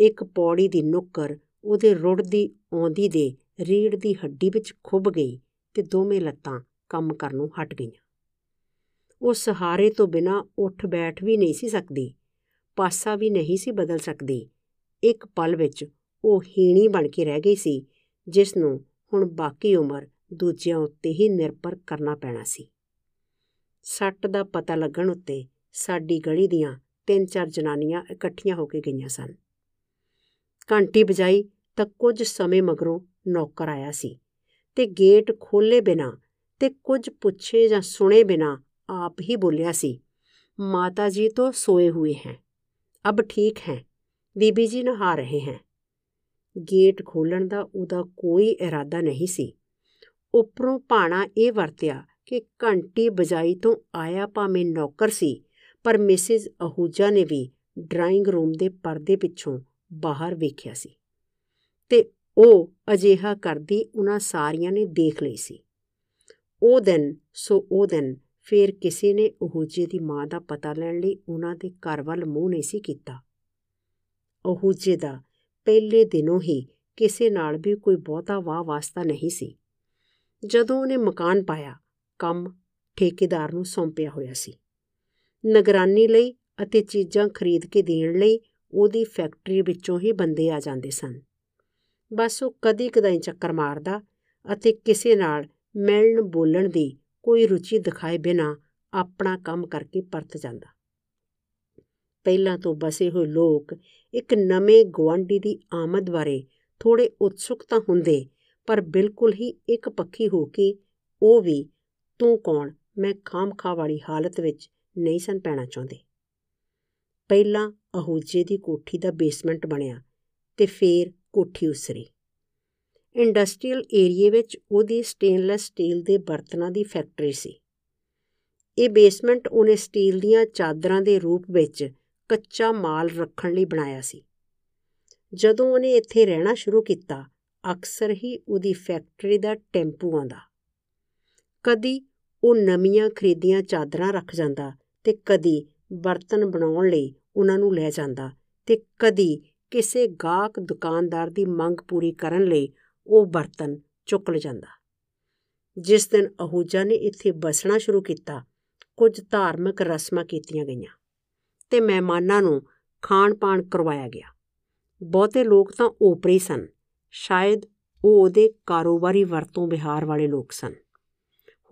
ਇੱਕ ਪੌੜੀ ਦੀ ਨੁੱਕਰ ਉਹਦੇ ਰੁੜਦੀ ਆਉਂਦੀ ਦੇ ਰੀੜ ਦੀ ਹੱਡੀ ਵਿੱਚ ਖੁੱਭ ਗਈ ਤੇ ਦੋਵੇਂ ਲੱਤਾਂ ਕੰਮ ਕਰਨੋਂ ਹਟ ਗਈਆਂ। ਉਹ ਸਹਾਰੇ ਤੋਂ ਬਿਨਾ ਉੱਠ ਬੈਠ ਵੀ ਨਹੀਂ ਸੀ ਸਕਦੀ, ਪਾਸਾ ਵੀ ਨਹੀਂ ਸੀ ਬਦਲ ਸਕਦੀ। ਇੱਕ ਪਲ ਵਿੱਚ ਉਹ ਹੀਣੀ ਬਣ ਕੇ ਰਹਿ ਗਈ ਸੀ ਜਿਸ ਨੂੰ ਹੁਣ ਬਾਕੀ ਉਮਰ ਦੂਜਿਆਂ ਉੱਤੇ ਹੀ ਨਿਰਭਰ ਕਰਨਾ ਪੈਣਾ ਸੀ। ਸੱਟ ਦਾ ਪਤਾ ਲੱਗਣ ਉੱਤੇ ਸਾਡੀ ਗਲੀ ਦੀਆਂ ਤਿੰਨ ਚਾਰ ਜਨਾਨੀਆਂ ਇਕੱਠੀਆਂ ਹੋ ਕੇ ਗਈਆਂ ਸਨ। ਘੰਟੀ ਵਜਾਈ ਤਾਂ ਕੁਝ ਸਮੇਂ ਮਗਰੋਂ ਨੌਕਰ ਆਇਆ ਸੀ ਤੇ ਗੇਟ ਖੋਲੇ ਬਿਨਾ ਤੇ ਕੁਝ ਪੁੱਛੇ ਜਾਂ ਸੁਣੇ ਬਿਨਾ ਆਪ ਹੀ ਬੋਲਿਆ ਸੀ, ਮਾਤਾ ਜੀ ਤੋਂ ਸੋਏ ਹੋਏ हैं ਅਬ ਠੀਕ ਹੈ। ਬੀਬੀ ਜੀ ਨਹਾ ਰਹੇ हैं ਗੇਟ ਖੋਲਣ ਦਾ ਉਹਦਾ ਕੋਈ ਇਰਾਦਾ ਨਹੀਂ ਸੀ। ਉੱਪਰੋਂ ਪਾਣਾ ਇਹ ਵਰਤਿਆ ਕਿ ਘੰਟੀ ਬਜਾਈ ਤੋਂ ਆਇਆ ਭਾਵੇਂ ਨੌਕਰ ਸੀ, ਪਰ ਮਿਸਿਸ ਅਹੂਜਾ ਨੇ ਵੀ ਡਰਾਇੰਗ ਰੂਮ ਦੇ ਪਰਦੇ ਪਿੱਛੋਂ ਬਾਹਰ ਵੇਖਿਆ ਸੀ। ਤੇ ਉਹ ਅਜਿਹਾ ਕਰਦੀ ਉਹਨਾਂ ਸਾਰੀਆਂ ਨੇ ਦੇਖ ਲਈ ਸੀ। ਉਹ ਦਿਨ, ਸੋ ਉਹ ਦਿਨ ਫੇਰ ਕਿਸੇ ਨੇ ਉਹੂਜੇ ਦੀ ਮਾਂ ਦਾ ਪਤਾ ਲੈਣ ਲਈ ਉਹਨਾਂ ਦੇ ਘਰ ਵੱਲ ਮੂੰਹ ਨਹੀਂ ਸੀ ਕੀਤਾ। ਉਹੂਜੇ ਦਾ ਪਹਿਲੇ ਦਿਨੋਂ ਹੀ ਕਿਸੇ ਨਾਲ ਵੀ ਕੋਈ ਬਹੁਤਾ ਵਾਹ ਵਾਸਤਾ ਨਹੀਂ ਸੀ। ਜਦੋਂ ਉਹਨੇ ਮਕਾਨ ਪਾਇਆ ਕੰਮ ਠੇਕੇਦਾਰ ਨੂੰ ਸੌਂਪਿਆ ਹੋਇਆ ਸੀ। ਨਿਗਰਾਨੀ ਲਈ ਅਤੇ ਚੀਜ਼ਾਂ ਖਰੀਦ ਕੇ ਦੇਣ ਲਈ ਉਹਦੀ ਫੈਕਟਰੀ ਵਿੱਚੋਂ ਹੀ ਬੰਦੇ ਆ ਜਾਂਦੇ ਸਨ। ਬਸ ਉਹ ਕਦੀ ਕਦਾਈ ਚੱਕਰ ਮਾਰਦਾ ਅਤੇ ਕਿਸੇ ਨਾਲ ਮਿਲਣ ਬੋਲਣ ਦੀ ਕੋਈ ਰੁਚੀ ਦਿਖਾਏ ਬਿਨਾ ਆਪਣਾ ਕੰਮ ਕਰਕੇ ਪਰਤ ਜਾਂਦਾ। ਪਹਿਲਾਂ ਤੋਂ ਬਸੇ ਹੋਏ ਲੋਕ ਇੱਕ ਨਵੇਂ ਗਵਾਂਢੀ ਦੀ ਆਮਦ ਬਾਰੇ ਥੋੜੇ ਉਤਸੁਕ ਤਾਂ ਹੁੰਦੇ, ਪਰ ਬਿਲਕੁਲ ਹੀ ਇੱਕ ਪੱਖੀ ਹੋ ਕੇ ਉਹ ਵੀ ਤੂੰ ਕੌਣ? ਮੈਂ ਖਾਮਖਾ ਵਾਲੀ ਹਾਲਤ ਵਿੱਚ ਨਹੀਂ ਸਨ ਪੈਣਾ ਚਾਹੁੰਦੇ। ਪਹਿਲਾਂ ਅਹੂਜੇ ਦੀ ਕੋਠੀ ਦਾ ਬੇਸਮੈਂਟ ਬਣਿਆ ਤੇ ਫੇਰ ਕੋਠੀ ਉਸਰੀ। ਇੰਡਸਟਰੀਅਲ ਏਰੀਏ ਵਿੱਚ ਉਹਦੀ ਸਟੇਨਲੈਸ ਸਟੀਲ ਦੇ ਬਰਤਨਾਂ ਦੀ ਫੈਕਟਰੀ ਸੀ। ਇਹ ਬੇਸਮੈਂਟ ਉਹਨੇ ਸਟੀਲ ਦੀਆਂ ਚਾਦਰਾਂ ਦੇ ਰੂਪ ਵਿੱਚ ਕੱਚਾ ਮਾਲ ਰੱਖਣ ਲਈ ਬਣਾਇਆ ਸੀ। ਜਦੋਂ ਉਹਨੇ ਇੱਥੇ ਰਹਿਣਾ ਸ਼ੁਰੂ ਕੀਤਾ, ਅਕਸਰ ਹੀ ਉਹਦੀ ਫੈਕਟਰੀ ਦਾ ਟੈਂਪੂ ਆਉਂਦਾ ਕਦੀ ਉਹ ਨਵੀਆਂ ਖਰੀਦੀਆਂ ਚਾਦਰਾਂ ਰੱਖ ਜਾਂਦਾ ਤੇ ਕਦੀ ਬਰਤਨ ਬਣਾਉਣ ਲਈ ਉਹਨਾਂ ਨੂੰ ਲੈ ਜਾਂਦਾ ਤੇ ਕਦੀ ਕਿਸੇ ਗਾਹਕ ਦੁਕਾਨਦਾਰ ਦੀ ਮੰਗ ਪੂਰੀ ਕਰਨ ਲਈ ਉਹ ਬਰਤਨ ਚੁੱਕ ਜਾਂਦਾ। ਜਿਸ ਦਿਨ ਅਹੂਜਾ ਨੇ ਇੱਥੇ ਬਸਣਾ ਸ਼ੁਰੂ ਕੀਤਾ, ਕੁਝ ਧਾਰਮਿਕ ਰਸਮਾਂ ਕੀਤੀਆਂ ਗਈਆਂ ਤੇ ਮਹਿਮਾਨਾਂ ਨੂੰ ਖਾਣ ਪਾਣ ਕਰਵਾਇਆ ਗਿਆ। ਬਹੁਤੇ ਲੋਕ ਤਾਂ ਓਪਰੇ ਸਨ, ਸ਼ਾਇਦ ਉਹ ਉਹਦੇ ਕਾਰੋਬਾਰੀ ਵਰਤੋਂ ਵਿਹਾਰ ਵਾਲੇ ਲੋਕ ਸਨ।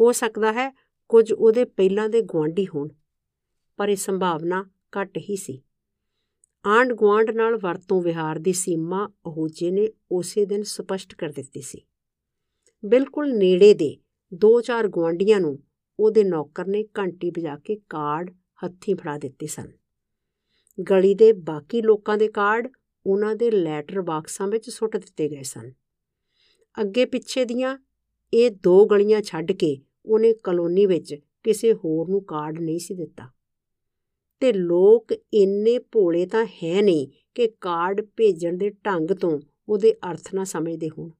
ਹੋ ਸਕਦਾ ਹੈ ਕੁਝ ਉਹਦੇ ਪਹਿਲਾਂ ਦੇ ਗਵਾਂਢੀ ਹੋਣ, ਪਰ ਇਹ ਸੰਭਾਵਨਾ ਘੱਟ ਹੀ ਸੀ। ਆਂਡ ਗਵਾਂਡ ਨਾਲ ਵਰਤੋਂ ਵਿਹਾਰ ਦੀ ਸੀਮਾ ਅਹੂਜੇ ਨੇ ਉਸੇ ਦਿਨ ਸਪਸ਼ਟ ਕਰ ਦਿੱਤੀ ਸੀ। ਬਿਲਕੁਲ ਨੇੜੇ ਦੇ ਦੋ ਚਾਰ ਗਵਾਂਢੀਆਂ ਨੂੰ ਉਹਦੇ ਨੌਕਰ ਨੇ ਘੰਟੀ ਵਜਾ ਕੇ ਕਾਰਡ ਹੱਥੀਂ ਫੜਾ ਦਿੱਤੇ ਸਨ। ਗਲੀ ਦੇ ਬਾਕੀ ਲੋਕਾਂ ਦੇ ਕਾਰਡ ਉਹਨਾਂ ਦੇ ਲੈਟਰ ਬਾਕਸਾਂ ਵਿੱਚ ਸੁੱਟ ਦਿੱਤੇ ਗਏ ਸਨ। ਅੱਗੇ ਪਿੱਛੇ ਦੀਆਂ ਇਹ ਦੋ ਗਲੀਆਂ ਛੱਡ ਕੇ ਉਹਨੇ ਕਲੋਨੀ ਵਿੱਚ ਕਿਸੇ ਹੋਰ ਨੂੰ ਕਾਰਡ ਨਹੀਂ ਸੀ ਦਿੱਤਾ। ਤੇ ਲੋਕ ਇੰਨੇ ਭੋਲੇ ਤਾਂ ਹੈ ਨਹੀਂ ਕਿ ਕਾਰਡ ਭੇਜਣ ਦੇ ਢੰਗ ਤੋਂ ਉਹਦੇ ਅਰਥ ਨਾ ਸਮਝਦੇ ਹੋਣ।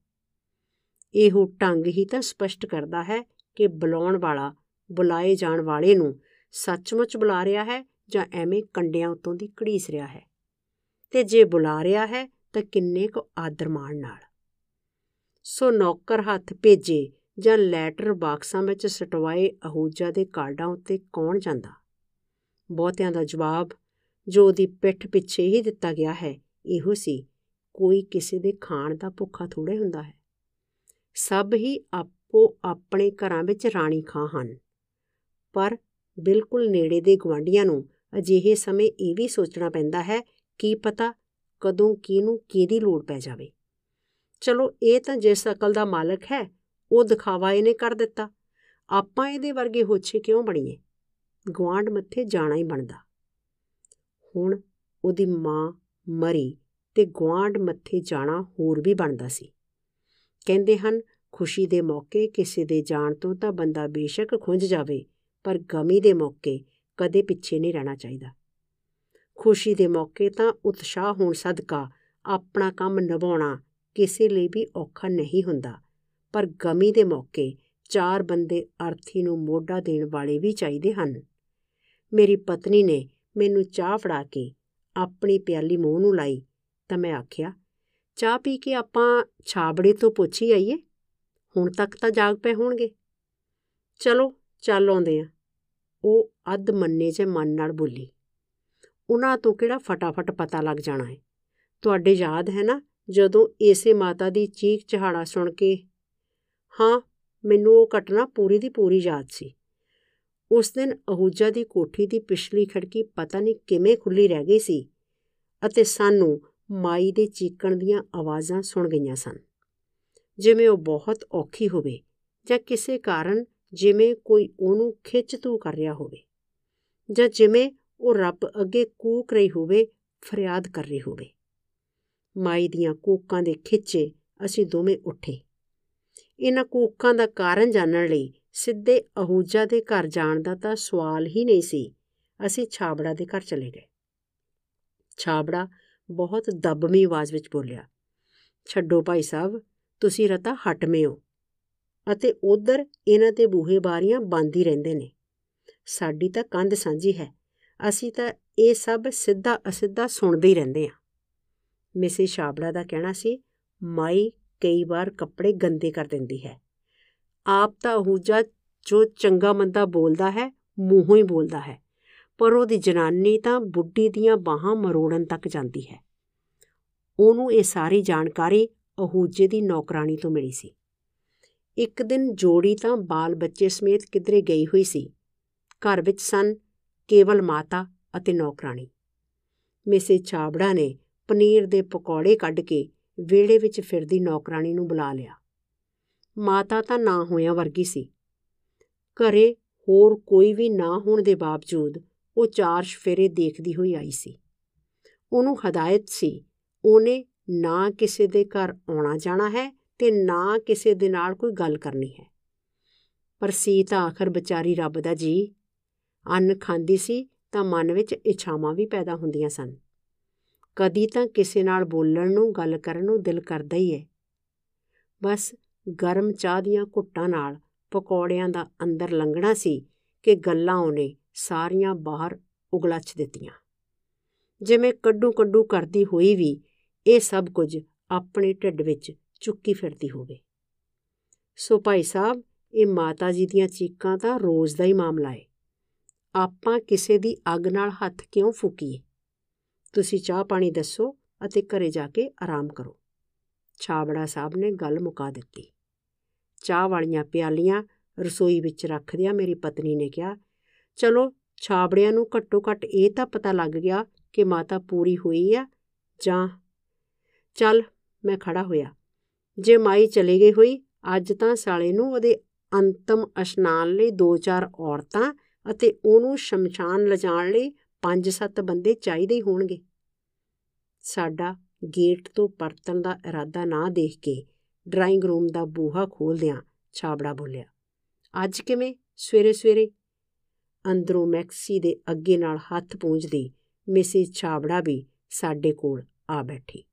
ਇਹੋ ਢੰਗ ਹੀ ਤਾਂ ਸਪਸ਼ਟ ਕਰਦਾ ਹੈ ਕਿ ਬੁਲਾਉਣ ਵਾਲਾ, ਬੁਲਾਏ ਜਾਣ ਵਾਲੇ ਨੂੰ ਸੱਚਮੁੱਚ ਬੁਲਾ ਰਿਹਾ ਹੈ ਜਾਂ ਐਵੇਂ ਕੰਡਿਆਂ ਉਤੋਂ ਦੀ ਘੜੀਸ ਰਿਹਾ ਹੈ। ਤੇ ਜੇ ਬੁਲਾ ਰਿਹਾ ਹੈ ਤਾਂ ਕਿੰਨੇ ਕੁ ਆਦਰ ਮਾਣ ਨਾਲ। ਸੋ ਨੌਕਰ ਹੱਥ ਭੇਜੇ ਜਾਂ ਲੈਟਰ ਬਾਕਸਾਂ ਵਿੱਚ ਸਟਵਾਏ ਅਹੂਜਾ ਦੇ ਕਾਰਡਾਂ ਉੱਤੇ ਕੌਣ ਜਾਂਦਾ? ਬਹੁਤਿਆਂ ਦਾ ਜਵਾਬ, ਜੋ ਉਹਦੀ ਪਿੱਠ ਪਿੱਛੇ ਹੀ ਦਿੱਤਾ ਗਿਆ ਹੈ, ਇਹੋ ਸੀ, ਕੋਈ ਕਿਸੇ ਦੇ ਖਾਣ ਦਾ ਭੁੱਖਾ ਥੋੜੇ ਹੁੰਦਾ ਹੈ। ਸਭ ਹੀ ਆਪੋ ਆਪਣੇ ਘਰਾਂ ਵਿੱਚ ਰਾਣੀ ਖਾਂ ਹਨ। ਪਰ ਬਿਲਕੁਲ ਨੇੜੇ ਦੇ ਗਵਾਂਡੀਆਂ ਨੂੰ ਅਜਿਹੇ ਸਮੇਂ ਇਹ ਵੀ ਸੋਚਣਾ ਪੈਂਦਾ ਹੈ, ਕੀ ਪਤਾ ਕਦੋਂ ਕਿਹਨੂੰ ਕਿਹਦੀ ਲੋੜ ਪੈ ਜਾਵੇ। ਚਲੋ, ਇਹ ਤਾਂ ਜਿਸ ਅਕਲ ਦਾ ਮਾਲਕ ਹੈ ਉਹ ਦਿਖਾਵਾ ਇਹਨੇ ਕਰ ਦਿੱਤਾ। ਆਪਾਂ ਇਹਦੇ ਵਰਗੇ ਹੋਛੇ ਕਿਉਂ ਬਣੀਏ? ਗਵਾਂਡ ਮੱਥੇ ਜਾਣਾ ਹੀ ਬਣਦਾ। ਹੁਣ ਉਹਦੀ ਮਾਂ ਮਰੀ ਤੇ ਗਵਾਂਡ ਮੱਥੇ ਜਾਣਾ ਹੋਰ ਵੀ ਬਣਦਾ ਸੀ। ਕਹਿੰਦੇ ਹਨ, ਖੁਸ਼ੀ ਦੇ ਮੌਕੇ ਕਿਸੇ ਦੇ ਜਾਣ ਤੋਂ ਤਾਂ ਬੰਦਾ ਬੇਸ਼ੱਕ ਖੁੰਝ ਜਾਵੇ, ਪਰ ਗਮੀ ਦੇ ਮੌਕੇ ਕਦੇ ਪਿੱਛੇ ਨਹੀਂ ਰਹਿਣਾ ਚਾਹੀਦਾ। ਖੁਸ਼ੀ ਦੇ ਮੌਕੇ ਤਾਂ ਉਤਸ਼ਾਹ ਹੋਣ ਸਦਕਾ ਆਪਣਾ ਕੰਮ ਨਿਭਾਉਣਾ ਕਿਸੇ ਲਈ ਵੀ ਔਖਾ ਨਹੀਂ ਹੁੰਦਾ। ਪਰ ਗਮੀ ਦੇ ਮੌਕੇ ਚਾਰ ਬੰਦੇ ਅਰਥੀ ਨੂੰ ਮੋਢਾ ਦੇਣ ਵਾਲੇ ਵੀ ਚਾਹੀਦੇ ਹਨ। ਮੇਰੀ ਪਤਨੀ ਨੇ ਮੈਨੂੰ ਚਾਹ ਫੜਾ ਕੇ ਆਪਣੀ ਪਿਆਲੀ ਮੂੰਹ ਨੂੰ ਲਾਈ ਤਾਂ ਮੈਂ ਆਖਿਆ, ਚਾਹ ਪੀ ਕੇ ਆਪਾਂ ਛਾਬੜੇ ਤੋਂ ਪੁੱਛੀ ਆਈਏ, ਹੁਣ ਤੱਕ ਤਾਂ ਜਾਗ ਪਏ ਹੋਣਗੇ। ਚਲੋ, ਚੱਲ ਆਉਂਦੇ ਆ। ਉਹ ਅੱਧ ਮੰਨੇ ਜੇ ਮਨ ਨਾਲ ਬੋਲੀ, ਉਹਨਾਂ ਤੋਂ ਕਿਹੜਾ ਫਟਾਫਟ ਪਤਾ ਲੱਗ ਜਾਣਾ ਹੈ ਤੁਹਾਡੇ ਯਾਦ ਹੈ ਨਾ ਜਦੋਂ ਏਸੇ ਮਾਤਾ ਦੀ ਚੀਖ ਚਹਾੜਾ ਸੁਣ ਕੇ ਹਾਂ, ਮੈਨੂੰ ਉਹ ਘਟਨਾ ਪੂਰੀ ਦੀ ਪੂਰੀ ਯਾਦ ਸੀ। ਉਸ ਦਿਨ ਅਹੂਜਾ ਦੀ ਕੋਠੀ ਦੀ ਪਿਛਲੀ ਖਿੜਕੀ ਪਤਾ ਨਹੀਂ ਕਿਵੇਂ ਖੁੱਲੀ ਰਹਿ ਗਈ ਸੀ ਅਤੇ ਸਾਨੂੰ ਮਾਈ ਦੇ ਚੀਕਣ ਦੀਆਂ ਆਵਾਜ਼ਾਂ ਸੁਣ ਗਈਆਂ ਸਨ। ਜਿਵੇਂ ਉਹ ਬਹੁਤ ਔਖੀ ਹੋਵੇ ਜਾਂ ਕਿਸੇ ਕਾਰਨ ਜਿਵੇਂ ਕੋਈ ਉਹਨੂੰ ਖਿੱਚ ਤੂ ਕਰ ਰਿਹਾ ਹੋਵੇ ਜਾਂ ਜਿਵੇਂ ਉਹ ਰੱਬ ਅੱਗੇ ਕੂਕ ਰਹੀ ਹੋਵੇ, ਫਰਿਆਦ ਕਰ ਰਹੀ ਹੋਵੇ। ਮਾਈ ਦੀਆਂ ਕੂਕਾਂ ਦੇ ਖਿੱਚੇ ਅਸੀਂ ਦੋਵੇਂ ਉੱਠੇ। ਇਹਨਾਂ ਕੂਕਾਂ ਦਾ ਕਾਰਨ ਜਾਣਨ ਲਈ ਸਿੱਧੇ ਅਹੂਜਾ ਦੇ ਘਰ ਜਾਣ ਦਾ ਤਾਂ ਸਵਾਲ ਹੀ ਨਹੀਂ ਸੀ। ਅਸੀਂ ਛਾਬੜਾ ਦੇ ਘਰ ਚਲੇ ਗਏ। ਛਾਬੜਾ ਬਹੁਤ ਦਬਮੀ ਆਵਾਜ਼ ਵਿੱਚ ਬੋਲਿਆ, ਛੱਡੋ ਭਾਈ ਸਾਹਿਬ, ਤੁਸੀਂ ਰਤਾ ਹਟਮੇ ਹੋ ਅਤੇ ਉਧਰ ਇਹਨਾਂ ਦੇ ਬੂਹੇ ਬਾਰੀਆਂ ਬੰਦ ਹੀ ਰਹਿੰਦੇ ਨੇ। ਸਾਡੀ ਤਾਂ ਕੰਧ ਸਾਂਝੀ ਹੈ, ਅਸੀਂ ਤਾਂ ਇਹ ਸਭ ਸਿੱਧਾ ਅਸਿੱਧਾ ਸੁਣਦੇ ਹੀ ਰਹਿੰਦੇ ਆ ਮਿਸੇ ਛਾਬੜਾ ਦਾ ਕਹਿਣਾ ਸੀ, ਮਾਈ ਕਈ ਵਾਰ ਕੱਪੜੇ ਗੰਦੇ ਕਰ ਦਿੰਦੀ ਹੈ। ਆਪ ਤਾਂ ਹੂਜਾ ਜੋ ਚੰਗਾ ਮੰਦਾ ਬੋਲਦਾ ਹੈ, ਮੂੰਹੋਂ ਹੀ ਬੋਲਦਾ ਹੈ। ਪਰ ਉਹਦੀ ਜਨਾਨੀ ਤਾਂ ਬੁੱਢੀ ਦੀਆਂ ਬਾਹਾਂ ਮਰੋੜਨ ਤੱਕ ਜਾਂਦੀ ਹੈ। ਉਹਨੂੰ ਇਹ ਸਾਰੀ ਜਾਣਕਾਰੀ ਅਹੂਜੇ ਦੀ ਨੌਕਰਾਨੀ ਤੋਂ ਮਿਲੀ ਸੀ। ਇੱਕ ਦਿਨ ਜੋੜੀ ਤਾਂ ਬਾਲ ਬੱਚੇ ਸਮੇਤ ਕਿਧਰੇ ਗਈ ਹੋਈ ਸੀ। ਘਰ ਵਿੱਚ ਸਨ ਕੇਵਲ ਮਾਤਾ ਅਤੇ ਨੌਕਰਾਨੀ ਮਿਸੇ ਚਾਬੜਾ ਨੇ ਪਨੀਰ ਦੇ ਪਕੌੜੇ ਕੱਢ ਕੇ ਵਿਹੜੇ ਵਿੱਚ ਫਿਰਦੀ ਨੌਕਰਾਨੀ ਨੂੰ ਬੁਲਾ ਲਿਆ। ਮਾਤਾ ਤਾਂ ਨਾ ਹੋਇਆ ਵਰਗੀ ਸੀ। ਘਰੇ ਹੋਰ ਕੋਈ ਵੀ ਨਾ ਹੋਣ ਦੇ ਬਾਵਜੂਦ ਉਹ ਚਾਰ ਸ਼ਫੇਰੇ ਦੇਖਦੀ ਹੋਈ ਆਈ ਸੀ। ਉਹਨੂੰ ਹਦਾਇਤ ਸੀ, ਉਹਨੇ ਨਾ ਕਿਸੇ ਦੇ ਘਰ ਆਉਣਾ ਜਾਣਾ ਹੈ ਤੇ ਨਾ ਕਿਸੇ ਦੇ ਨਾਲ ਕੋਈ ਗੱਲ ਕਰਨੀ ਹੈ। ਪਰ ਸੀ ਤਾਂ ਆਖਰ ਵਿਚਾਰੀ ਰੱਬ ਦਾ ਜੀ, ਅੰਨ ਖਾਂਦੀ ਸੀ ਤਾਂ ਮਨ ਵਿੱਚ ਇੱਛਾਵਾਂ ਵੀ ਪੈਦਾ ਹੁੰਦੀਆਂ ਸਨ। ਕਦੀ ਤਾਂ ਕਿਸੇ ਨਾਲ ਬੋਲਣ ਨੂੰ, ਗੱਲ ਕਰਨ ਨੂੰ ਦਿਲ ਕਰਦਾ ਹੀ ਹੈ ਬਸ ਗਰਮ ਚਾਹ ਦੀਆਂ ਘੁੱਟਾਂ ਨਾਲ ਪਕੌੜਿਆਂ ਦਾ ਅੰਦਰ ਲੰਘਣਾ ਸੀ ਕਿ ਗੱਲਾਂ ਉਹਨੇ ਸਾਰੀਆਂ ਬਾਹਰ ਉਗਲਛ ਦਿੱਤੀਆਂ। ਜਿਵੇਂ ਕੱਡੂ ਕੱਡੂ ਕਰਦੀ ਹੋਈ ਵੀ ਇਹ ਸਭ ਕੁਝ ਆਪਣੇ ਢਿੱਡ ਵਿੱਚ ਚੁੱਕੀ ਫਿਰਦੀ ਹੋਵੇ। ਸੋ ਭਾਈ ਸਾਹਿਬ, ਇਹ ਮਾਤਾ ਜੀ ਦੀਆਂ ਚੀਕਾਂ ਤਾਂ ਰੋਜ਼ ਦਾ ਹੀ ਮਾਮਲਾ ਹੈ ਆਪਾਂ ਕਿਸੇ ਦੀ ਅੱਗ ਨਾਲ ਹੱਥ ਕਿਉਂ ਫੂਕੀਏ? ਤੁਸੀਂ ਚਾਹ ਪਾਣੀ ਦੱਸੋ ਅਤੇ ਘਰੇ ਜਾ ਕੇ ਆਰਾਮ ਕਰੋ। ਛਾਬੜਾ ਸਾਹਿਬ ਨੇ ਗੱਲ ਮੁਕਾ ਦਿੱਤੀ। ਚਾਹ ਵਾਲੀਆਂ ਪਿਆਲੀਆਂ ਰਸੋਈ ਵਿੱਚ ਰੱਖਦਿਆਂ ਮੇਰੀ ਪਤਨੀ ਨੇ ਕਿਹਾ, ਚਲੋ, ਛਾਬੜਿਆਂ ਨੂੰ ਘੱਟੋ ਘੱਟ ਇਹ ਤਾਂ ਪਤਾ ਲੱਗ ਗਿਆ ਕਿ ਮਾਤਾ ਪੂਰੀ ਹੋਈ ਆ, ਜਾਂ ਚੱਲ, ਮੈਂ ਖੜਾ ਹੋਇਆ। ਜੇ ਮਾਈ ਚਲੀ ਗਈ ਹੋਈ, ਅੱਜ ਤਾਂ ਸਾਲੇ ਨੂੰ ਉਹਦੇ ਅੰਤਮ ਇਸ਼ਨਾਨ ਲਈ ਦੋ ਚਾਰ ਔਰਤਾਂ ਅਤੇ ਉਹਨੂੰ ਸ਼ਮਸ਼ਾਨ ਲਿਜਾਣ ਲਈ ਪੰਜ ਸੱਤ ਬੰਦੇ ਚਾਹੀਦੇ ਹੀ ਹੋਣਗੇ। ਸਾਡਾ ਗੇਟ ਤੋਂ ਪਰਤਣ ਦਾ ਇਰਾਦਾ ਨਾ ਦੇਖ ਕੇ ਡਰਾਇੰਗ ਰੂਮ ਦਾ ਬੂਹਾ ਖੋਲਦਿਆਂ ਛਾਬੜਾ ਬੋਲਿਆ, ਅੱਜ ਕਿਵੇਂ? ਸਵੇਰੇ ਸਵੇਰੇ ਅੰਦਰੋਂ ਮੈਕਸੀ ਦੇ ਅੱਗੇ ਨਾਲ ਹੱਥ ਪੂੰਝਦੀ ਮਿਸਿਸ ਛਾਬੜਾ ਵੀ ਸਾਡੇ ਕੋਲ ਆ ਬੈਠੀ।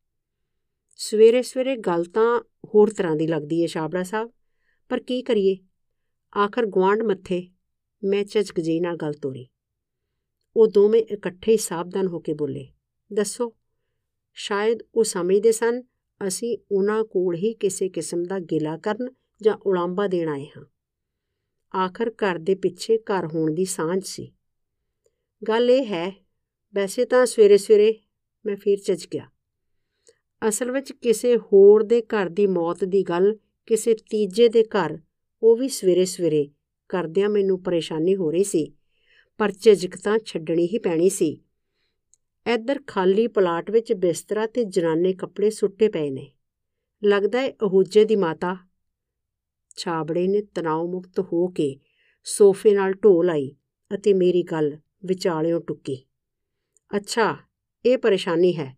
ਸਵੇਰੇ ਸਵੇਰੇ ਗੱਲ ਤਾਂ ਹੋਰ ਤਰ੍ਹਾਂ ਦੀ ਲੱਗਦੀ ਏ ਛਾਬੜਾ ਸਾਹਿਬ, ਪਰ ਕੀ ਕਰੀਏ? ਆਖਰ ਗਵਾਂਡ ਮੱਥੇ, ਮੈਂ ਝਜਕ ਜਿਹੀ ਨਾਲ ਗੱਲ ਤੋਰੀ। ਉਹ ਦੋਵੇਂ ਇਕੱਠੇ ਹੀ ਸਾਵਧਾਨ ਹੋ ਕੇ ਬੋਲੇ, ਦੱਸੋ, ਸ਼ਾਇਦ ਉਹ ਸਮਝਦੇ ਸਨ, ਅਸੀਂ ਉਹਨਾਂ ਕੋਲ ਹੀ ਕਿਸੇ ਕਿਸਮ ਦਾ ਗਿਲਾ ਕਰਨ ਜਾਂ ਉਲਾਂਬਾ ਦੇਣ ਆਏ ਹਾਂ। ਆਖਰ ਘਰ ਦੇ ਪਿੱਛੇ ਘਰ ਹੋਣ ਦੀ ਸਾਂਝ ਸੀ। ਗੱਲ ਇਹ ਹੈ, ਵੈਸੇ ਤਾਂ ਸਵੇਰੇ ਸਵੇਰੇ ਮੈਂ ਫੇਰ ਚੱਜ ਗਿਆ। ਅਸਲ ਵਿੱਚ ਕਿਸੇ ਹੋਰ ਦੇ ਘਰ ਦੀ ਮੌਤ ਦੀ ਗੱਲ, ਕਿਸੇ ਤੀਜੇ ਦੇ ਘਰ, ਉਹ ਵੀ ਸਵੇਰੇ ਸਵੇਰੇ ਕਰਦਿਆਂ ਮੈਨੂੰ ਪਰੇਸ਼ਾਨੀ ਹੋ ਰਹੀ ਸੀ। ਪਰ ਝਿਜਕ ਤਾਂ ਛੱਡਣੀ ਹੀ ਪੈਣੀ ਸੀ। ਇੱਧਰ ਖਾਲੀ ਪਲਾਟ ਵਿੱਚ ਬਿਸਤਰਾ ਤੇ ਜਨਾਨੇ ਕੱਪੜੇ ਸੁੱਟੇ ਪਏ ਨੇ। ਲੱਗਦਾ ਹੈ ਅਹੂਜੇ ਦੀ ਮਾਤਾ ਛਾਬੜੇ ਨੇ ਤਣਾਅ ਮੁਕਤ ਹੋ ਕੇ ਸੋਫੇ ਨਾਲ ਢੋ ਲਾਈ ਅਤੇ ਮੇਰੀ ਗੱਲ ਵਿਚਾਲਿਓਂ ਟੁੱਕੀ। ਅੱਛਾ, ਇਹ ਪਰੇਸ਼ਾਨੀ ਹੈ।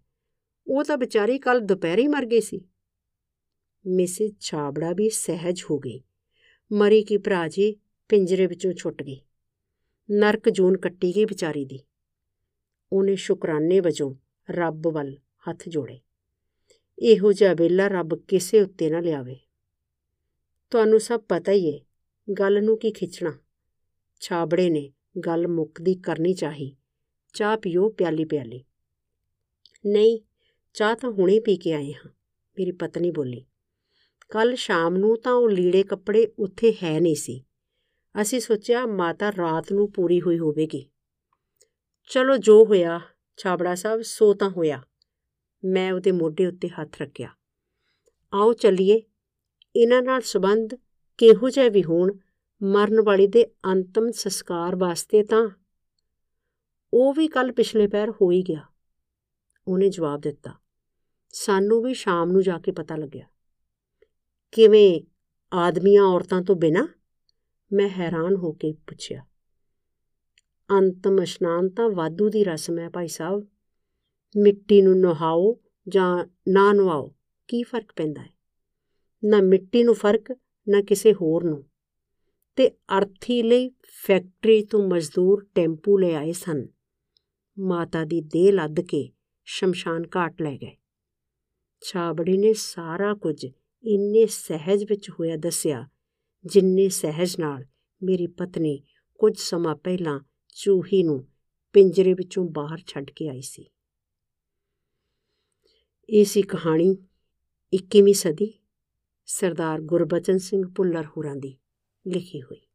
ਉਹ ਤਾਂ ਵਿਚਾਰੀ ਕੱਲ ਦੁਪਹਿਰੇ ਮਰ ਗਈ ਸੀ। ਮਿਸਿਸ ਛਾਬੜਾ ਵੀ ਸਹਿਜ ਹੋ ਗਈ। ਮਰੀ ਕੀ ਭਰਾ ਜੀ, ਪਿੰਜਰੇ ਵਿੱਚੋਂ ਛੁੱਟ ਗਈ। ਨਰਕ ਜੂਨ ਕੱਟੀ ਗਈ ਵਿਚਾਰੀ ਦੀ। ਉਹਨੇ ਸ਼ੁਕਰਾਨੇ ਵਜੋਂ ਰੱਬ ਵੱਲ ਹੱਥ ਜੋੜੇ। ਇਹੋ ਜਿਹਾ ਵੇਲਾ ਰੱਬ ਕਿਸੇ ਉੱਤੇ ਨਾ ਲਿਆਵੇ। ਤੁਹਾਨੂੰ ਸਭ ਪਤਾ ਹੀ ਏ, ਗੱਲ ਨੂੰ ਕੀ ਖਿੱਚਣਾ। ਛਾਬੜੇ ਨੇ ਗੱਲ ਮੁੱਕਦੀ ਕਰਨੀ ਚਾਹੀ। ਚਾਹ ਪੀਓ ਪਿਆਲੀ ਪਿਆਲੀ। ਨਹੀਂ, ਚਾਹ ਤਾਂ ਹੁਣੇ ਪੀ ਕੇ ਆਏ ਹਾਂ, ਮੇਰੀ ਪਤਨੀ ਬੋਲੀ। ਕੱਲ ਸ਼ਾਮ ਨੂੰ ਤਾਂ ਉਹ ਲੀੜੇ ਕੱਪੜੇ ਉੱਥੇ ਹੈ ਨਹੀਂ ਸੀ। ਅਸੀਂ ਸੋਚਿਆ ਮਾਤਾ ਰਾਤ ਨੂੰ ਪੂਰੀ ਹੋਈ ਹੋਵੇਗੀ। ਚਲੋ ਜੋ ਹੋਇਆ, ਛਾਬੜਾ ਸਾਹਿਬ, ਸੋ ਤਾਂ ਹੋਇਆ। ਮੈਂ ਉਹਦੇ ਮੋਢੇ ਉੱਤੇ ਹੱਥ ਰੱਖਿਆ। ਆਓ ਚੱਲੀਏ। ਇਹਨਾਂ ਨਾਲ ਸੰਬੰਧ ਕਿਹੋ ਜਿਹੇ ਵੀ ਹੋਣ, ਮਰਨ ਵਾਲੀ ਦੇ ਅੰਤਮ ਸੰਸਕਾਰ ਵਾਸਤੇ ਤਾਂ ਉਹ ਵੀ ਕੱਲ ਪਿਛਲੇ ਪੈਰ ਹੋ ਹੀ ਗਿਆ। ਉਹਨੇ ਜਵਾਬ ਦਿੱਤਾ। ਸਾਨੂੰ ਵੀ ਸ਼ਾਮ ਨੂੰ ਜਾ ਕੇ ਪਤਾ ਲੱਗਿਆ। ਕਿਵੇਂ? ਆਦਮੀਆਂ ਔਰਤਾਂ ਤੋਂ ਬਿਨਾ? ਮੈਂ ਹੈਰਾਨ ਹੋ ਕੇ ਪੁੱਛਿਆ। ਅੰਤਮ ਇਸ਼ਨਾਨ ਤਾਂ ਵਾਧੂ ਦੀ ਰਸਮ ਹੈ ਭਾਈ ਸਾਹਿਬ। ਮਿੱਟੀ ਨੂੰ ਨਹਾਓ ਜਾਂ ਨਾ ਨਹਾਓ ਕੀ ਫ਼ਰਕ ਪੈਂਦਾ ਹੈ? ਨਾ ਮਿੱਟੀ ਨੂੰ ਫ਼ਰਕ, ਨਾ ਕਿਸੇ ਹੋਰ ਨੂੰ। ਤੇ ਅਰਥੀ ਲਈ ਫੈਕਟਰੀ ਤੋਂ ਮਜ਼ਦੂਰ ਟੈਂਪੂ ਲੈ ਆਏ ਸਨ। ਮਾਤਾ ਦੀ ਦੇਹ ਲੱਦ ਕੇ ਸ਼ਮਸ਼ਾਨ ਘਾਟ ਲੈ ਗਏ। ਛਾਬੜੀ ਨੇ ਸਾਰਾ ਕੁਝ ਇੰਨੇ ਸਹਿਜ ਵਿੱਚ ਹੋਇਆ ਦੱਸਿਆ ਜਿੰਨੇ ਸਹਿਜ ਨਾਲ ਮੇਰੀ ਪਤਨੀ ਕੁਝ ਸਮਾਂ ਪਹਿਲਾਂ ਚੂਹੀ ਨੂੰ ਪਿੰਜਰੇ ਵਿੱਚੋਂ ਬਾਹਰ ਛੱਡ ਕੇ ਆਈ ਸੀ। ਇਹ ਸੀ ਕਹਾਣੀ 21ਵੀਂ ਸਦੀ ਸਰਦਾਰ ਗੁਰਬਚਨ ਸਿੰਘ ਭੁੱਲਰ ਹੋਰਾਂ ਦੀ ਲਿਖੀ ਹੋਈ।